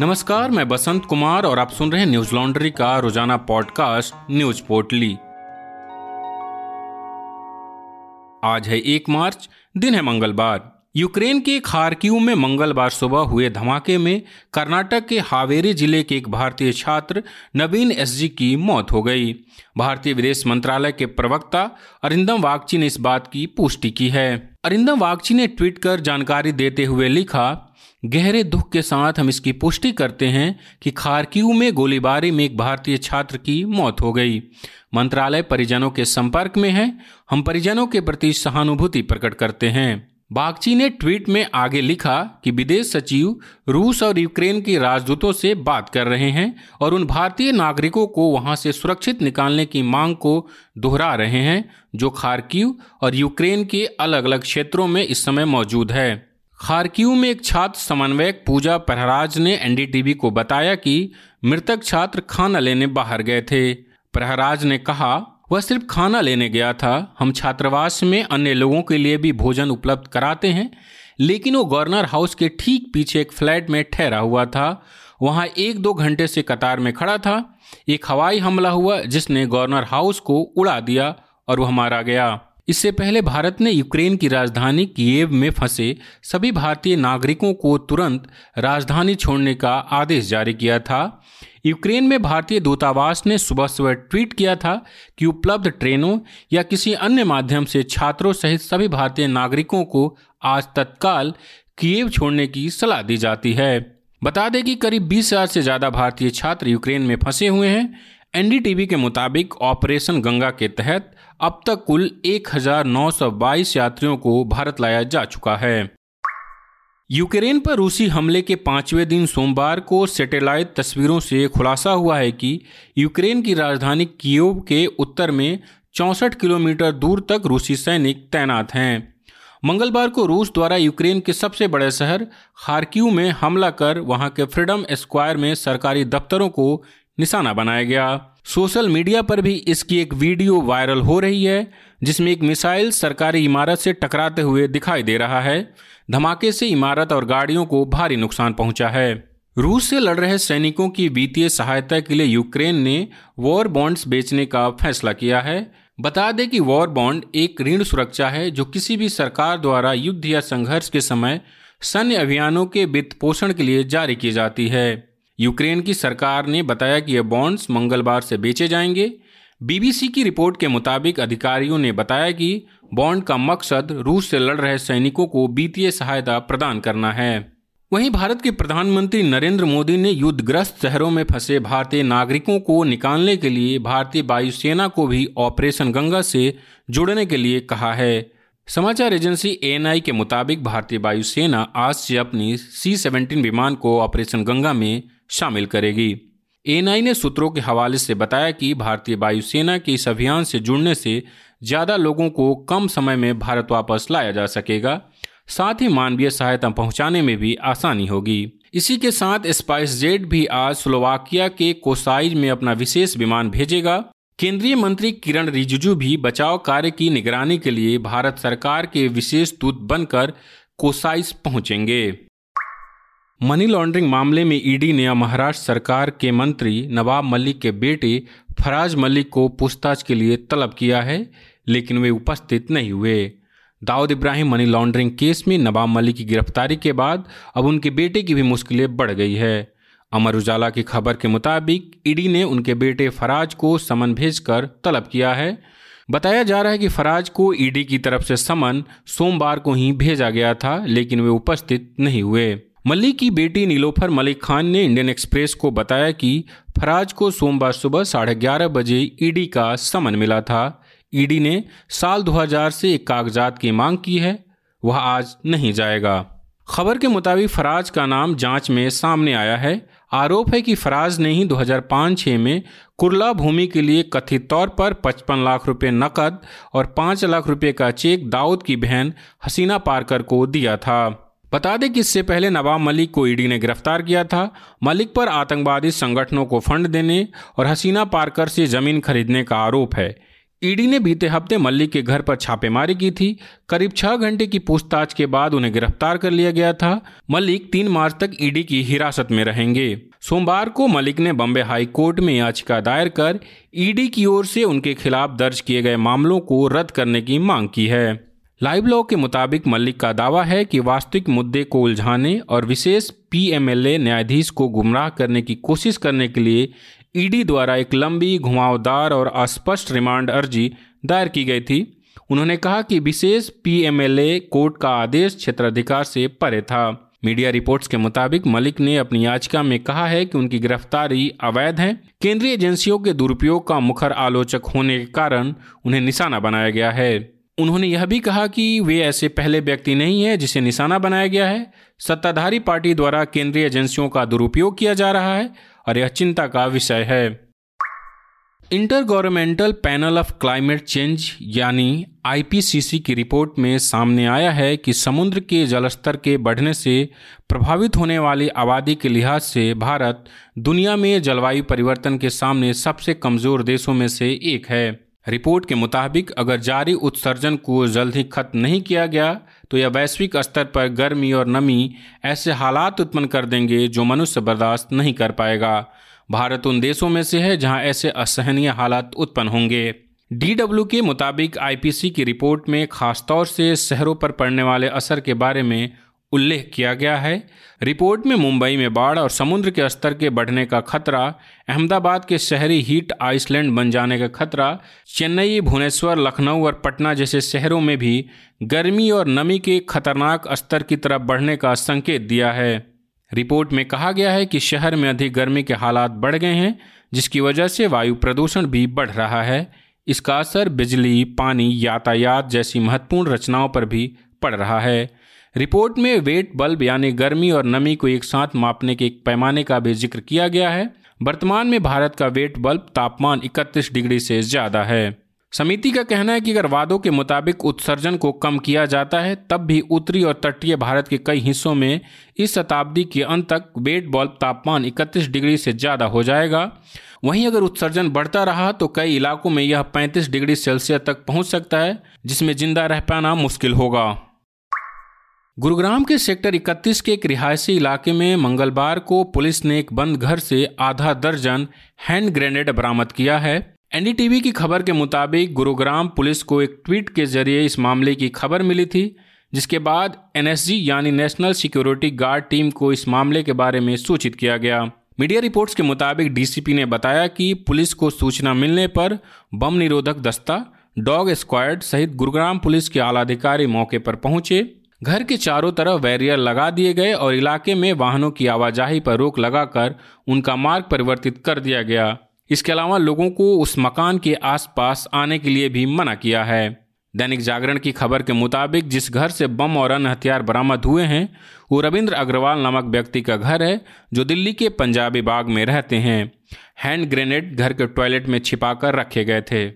नमस्कार, मैं बसंत कुमार और आप सुन रहे हैं न्यूज़ लॉन्ड्री का रोज़ाना पॉडकास्ट, न्यूज़ पोर्टली। आज है एक मार्च, दिन है मंगलवार। यूक्रेन के खारक्यू में मंगलवार सुबह हुए धमाके में कर्नाटक के हावेरी ज़िले के एक भारतीय छात्र, नवीन एसजी की मौत हो गई। भारतीय विदेश मंत्रालय के प्रवक्ता अरिंदम वागची ने इस बात की पुष्टि की है। अरिंदम वागची ने ट्वीट कर जानकारी देते हुए लिखा गहरे दुख के साथ हम इसकी पुष्टि करते हैं कि खारक्यू में गोलीबारी में एक भारतीय छात्र की मौत हो गई। मंत्रालय परिजनों के संपर्क में है। हम परिजनों के प्रति सहानुभूति प्रकट करते हैं। बागची ने ट्वीट में आगे लिखा कि विदेश सचिव रूस और यूक्रेन के राजदूतों से बात कर रहे हैं और उन भारतीय नागरिकों को वहाँ से सुरक्षित निकालने की मांग को दोहरा रहे हैं, जो खारक्यू और यूक्रेन के अलग अलग क्षेत्रों में इस समय मौजूद है। खारक्यू में एक छात्र समन्वयक पूजा प्रहराज ने एनडीटीवी को बताया कि मृतक छात्र खाना लेने बाहर गए थे। प्रहराज ने कहा, वह सिर्फ़ खाना लेने गया था। हम छात्रावास में अन्य लोगों के लिए भी भोजन उपलब्ध कराते हैं, लेकिन वो गवर्नर हाउस के ठीक पीछे एक फ्लैट में ठहरा हुआ था। वहाँ एक दो घंटे से कतार में खड़ा था। एक हवाई हमला हुआ जिसने गवर्नर हाउस को उड़ा दिया और वह मारा गया। इससे पहले भारत ने यूक्रेन की राजधानी कीव में फंसे सभी भारतीय नागरिकों को तुरंत राजधानी छोड़ने का आदेश जारी किया था। यूक्रेन में भारतीय दूतावास ने सुबह सुबह ट्वीट किया था कि उपलब्ध ट्रेनों या किसी अन्य माध्यम से छात्रों सहित सभी भारतीय नागरिकों को आज तत्काल कीव छोड़ने की सलाह दी जाती है। बता दें कि करीब बीस हज़ार से ज़्यादा भारतीय छात्र यूक्रेन में फंसे हुए हैं। एनडीटीवी के मुताबिक ऑपरेशन गंगा के तहत अब तक कुल 1922 यात्रियों को भारत लाया जा चुका है। यूक्रेन पर रूसी हमले के पाँचवें दिन सोमवार को सैटेलाइट तस्वीरों से खुलासा हुआ है कि यूक्रेन की राजधानी कियोव के उत्तर में चौंसठ किलोमीटर दूर तक रूसी सैनिक तैनात हैं। मंगलवार को रूस द्वारा यूक्रेन के सबसे बड़े शहर खारक्यू में हमला कर वहाँ के फ्रीडम स्क्वायर में सरकारी दफ्तरों को निशाना बनाया गया। सोशल मीडिया पर भी इसकी एक वीडियो वायरल हो रही है, जिसमें एक मिसाइल सरकारी इमारत से टकराते हुए दिखाई दे रहा है। धमाके से इमारत और गाड़ियों को भारी नुकसान पहुँचा है। रूस से लड़ रहे सैनिकों की वित्तीय सहायता के लिए यूक्रेन ने वॉर बॉन्ड्स बेचने का फैसला किया है। बता दें कि वॉर बॉन्ड एक ऋण सुरक्षा है, जो किसी भी सरकार द्वारा युद्ध या संघर्ष के समय सैन्य अभियानों के वित्त पोषण के लिए जारी की जाती है। यूक्रेन की सरकार ने बताया कि ये बॉन्ड्स मंगलवार से बेचे जाएँगे। बीबीसी की रिपोर्ट के मुताबिक अधिकारियों ने बताया कि बॉन्ड का मकसद रूस से लड़ रहे सैनिकों को वित्तीय सहायता प्रदान करना है। वहीं भारत के प्रधानमंत्री नरेंद्र मोदी ने युद्धग्रस्त शहरों में फंसे भारतीय नागरिकों को निकालने के लिए भारतीय वायुसेना को भी ऑपरेशन गंगा से जुड़ने के लिए कहा है। समाचार एजेंसी एएनआई के मुताबिक भारतीय वायुसेना आज से अपनी सी सेवनटीन विमान को ऑपरेशन गंगा में शामिल करेगी। एएनआई ने सूत्रों के हवाले से बताया कि भारतीय वायुसेना के इस अभियान से जुड़ने से ज़्यादा लोगों को कम समय में भारत वापस लाया जा सकेगा। साथ ही मानवीय सहायता पहुँचाने में भी आसानी होगी। इसी के साथ स्पाइस जेट भी आज स्लोवाकिया के कोसाइज में अपना विशेष विमान भेजेगा। केंद्रीय मंत्री किरण रिजिजू भी बचाव कार्य की निगरानी के लिए भारत सरकार के विशेष दूत बनकर कोसाइस पहुँचेंगे। मनी लॉन्ड्रिंग मामले में ईडी ने महाराष्ट्र सरकार के मंत्री नवाब मलिक के बेटे फराज मलिक को पूछताछ के लिए तलब किया है, लेकिन वे उपस्थित नहीं हुए। Dawood Ibrahim money laundering case में नवाब मलिक की गिरफ्तारी के बाद अब उनके बेटे की भी मुश्किलें बढ़ गई है। अमर उजाला की खबर के मुताबिक ईडी ने उनके बेटे फराज को समन भेजकर तलब किया है। बताया जा रहा है कि फराज को ईडी की तरफ़ से समन सोमवार को ही भेजा गया था, लेकिन वे उपस्थित नहीं हुए। मलिक की बेटी नीलोफर मलिक खान ने इंडियन एक्सप्रेस को बताया कि फराज को सोमवार सुबह साढ़े ग्यारह बजे ईडी का समन मिला था। ईडी ने साल 2000 से एक कागजात की मांग की है, वह आज नहीं जाएगा। खबर के मुताबिक फराज का नाम जाँच में सामने आया है। आरोप है कि फराज ने ही 2005-6 में कुरला भूमि के लिए कथित तौर पर 55 लाख रुपए नकद और 5 लाख रुपए का चेक दाऊद की बहन हसीना पारकर को दिया था। बता दें कि इससे पहले नवाब मलिक को ईडी ने गिरफ़्तार किया था। मलिक पर आतंकवादी संगठनों को फंड देने और हसीना पार्कर से ज़मीन खरीदने का आरोप है। ईडी ने बीते हफ़्ते मल्लिक के घर पर छापेमारी की थी। करीब छह घंटे की पूछताछ के बाद उन्हें गिरफ़्तार कर लिया गया था। मल्लिक तीन मार्च तक ईडी की हिरासत में रहेंगे। सोमवार को मलिक ने बम्बे हाई कोर्ट में याचिका दायर कर ईडी की ओर से उनके खिलाफ दर्ज किए गए मामलों को रद्द करने की मांग की है। लाइव लॉ के मुताबिक मलिक का दावा है कि वास्तविक मुद्दे को उलझाने और विशेष पीएमएलए न्यायाधीश को गुमराह करने की कोशिश करने के लिए ईडी द्वारा एक लंबी, घुमावदार और अस्पष्ट रिमांड अर्जी दायर की गई थी। उन्होंने कहा कि विशेष पीएमएलए कोर्ट का आदेश क्षेत्राधिकार से परे था। मीडिया रिपोर्ट्स के मुताबिक मलिक ने अपनी याचिका में कहा है कि उनकी गिरफ्तारी अवैध है। केंद्रीय एजेंसियों के दुरुपयोग का मुखर आलोचक होने के कारण उन्हें निशाना बनाया गया है। उन्होंने यह भी कहा कि वे ऐसे पहले व्यक्ति नहीं है जिसे निशाना बनाया गया है। सत्ताधारी पार्टी द्वारा केंद्रीय एजेंसियों का दुरुपयोग किया जा रहा है और यह चिंता का विषय है। Inter governmental panel of climate change यानी आईपीसीसी की रिपोर्ट में सामने आया है कि समुद्र के जलस्तर के बढ़ने से प्रभावित होने वाली आबादी के लिहाज से भारत दुनिया में जलवायु परिवर्तन के सामने सबसे कमज़ोर देशों में से एक है। रिपोर्ट के मुताबिक, अगर जारी उत्सर्जन को जल्द ही खत्म नहीं किया गया तो यह वैश्विक स्तर पर गर्मी और नमी ऐसे हालात उत्पन्न कर देंगे जो मनुष्य बर्दाश्त नहीं कर पाएगा। भारत उन देशों में से है जहाँ ऐसे असहनीय हालात उत्पन्न होंगे। डीडब्ल्यू के मुताबिक आईपीसी की रिपोर्ट में खासतौर से शहरों पर पड़ने वाले असर के बारे में उल्लेख किया गया है। रिपोर्ट में मुंबई में बाढ़ और समुद्र के स्तर के बढ़ने का खतरा, अहमदाबाद के शहरी हीट आइसलैंड बन जाने का खतरा, चेन्नई, भुवनेश्वर, लखनऊ और पटना जैसे शहरों में भी गर्मी और नमी के खतरनाक स्तर की तरफ़ बढ़ने का संकेत दिया है। रिपोर्ट में कहा गया है कि शहर में अधिक गर्मी के हालात बढ़ गए हैं, जिसकी वजह से वायु प्रदूषण भी बढ़ रहा है। इसका असर बिजली, पानी, यातायात जैसी महत्वपूर्ण रचनाओं पर भी पड़ रहा है। रिपोर्ट में वेट बल्ब यानी गर्मी और नमी को एक साथ मापने के एक पैमाने का भी ज़िक्र किया गया है। वर्तमान में भारत का वेट बल्ब तापमान 31 डिग्री से ज़्यादा है। समिति का कहना है कि अगर वादों के मुताबिक उत्सर्जन को कम किया जाता है, तब भी उत्तरी और तटीय भारत के कई हिस्सों में इस शताब्दी के अंत तक वेट बल्ब तापमान 31 डिग्री से ज़्यादा हो जाएगा। वहीं अगर उत्सर्जन बढ़ता रहा तो कई इलाकों में यह 35 डिग्री सेल्सियस तक पहुँच सकता है, जिसमें ज़िंदा रह पाना मुश्किल होगा। गुरुग्राम के सेक्टर 31 के एक रिहायशी इलाके में मंगलवार को पुलिस ने एक बंद घर से आधा दर्जन हैंड ग्रेनेड बरामद किया है। एनडीटीवी की खबर के मुताबिक गुरुग्राम पुलिस को एक ट्वीट के ज़रिए इस मामले की खबर मिली थी, जिसके बाद एनएसजी यानी नेशनल सिक्योरिटी गार्ड टीम को इस मामले के बारे में सूचित किया गया। मीडिया रिपोर्ट्स के मुताबिक डीसीपी ने बताया कि पुलिस को सूचना मिलने पर बम निरोधक दस्ता, डॉग स्क्वाड सहित गुरुग्राम पुलिस के आला अधिकारी मौके पर पहुँचे। घर के चारों तरफ़ बैरियर लगा दिए गए और इलाके में वाहनों की आवाजाही पर रोक लगाकर उनका मार्ग परिवर्तित कर दिया गया। इसके अलावा लोगों को उस मकान के आसपास आने के लिए भी मना किया है। दैनिक जागरण की खबर के मुताबिक, जिस घर से बम और अन्य हथियार बरामद हुए हैं, वो रविंद्र अग्रवाल नामक व्यक्ति का घर है, जो दिल्ली के पंजाबी बाग में रहते हैं। हैंड ग्रेनेड घर के टॉयलेट में छिपाकर रखे गए थे।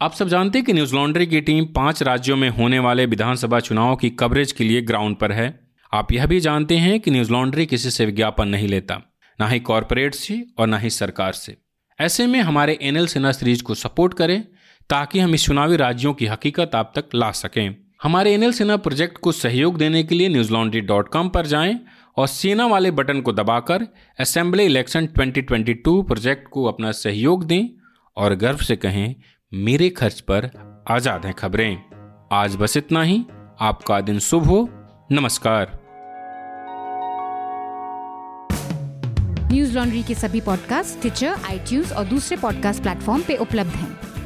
आप सब जानते हैं कि न्यूज़ लॉन्ड्री की टीम पाँच राज्यों में होने वाले विधानसभा चुनाव की कवरेज के लिए ग्राउंड पर है। आप यह भी जानते हैं कि न्यूज़ लॉन्ड्री किसी से विज्ञापन नहीं लेता, ना ही कॉरपोरेट से और ना ही सरकार से। ऐसे में हमारे एनएल सेना सीरीज़ को सपोर्ट करें ताकि हम इस चुनावी राज्यों की हकीकत आप तक ला सकें। हमारे एनएल सेना प्रोजेक्ट को सहयोग देने के लिए न्यूज़ लॉन्ड्री डॉट कॉम पर जाएँ और सेना वाले बटन को दबाकर असेंबली इलेक्शन 2022 प्रोजेक्ट को अपना सहयोग दें और गर्व से कहें, मेरे खर्च पर आज़ाद हैं खबरें। आज बस इतना ही। आपका दिन शुभ हो। नमस्कार। न्यूज़ लॉन्ड्री के सभी पॉडकास्ट ट्विटर आईटीज और दूसरे पॉडकास्ट प्लेटफॉर्म पे उपलब्ध हैं।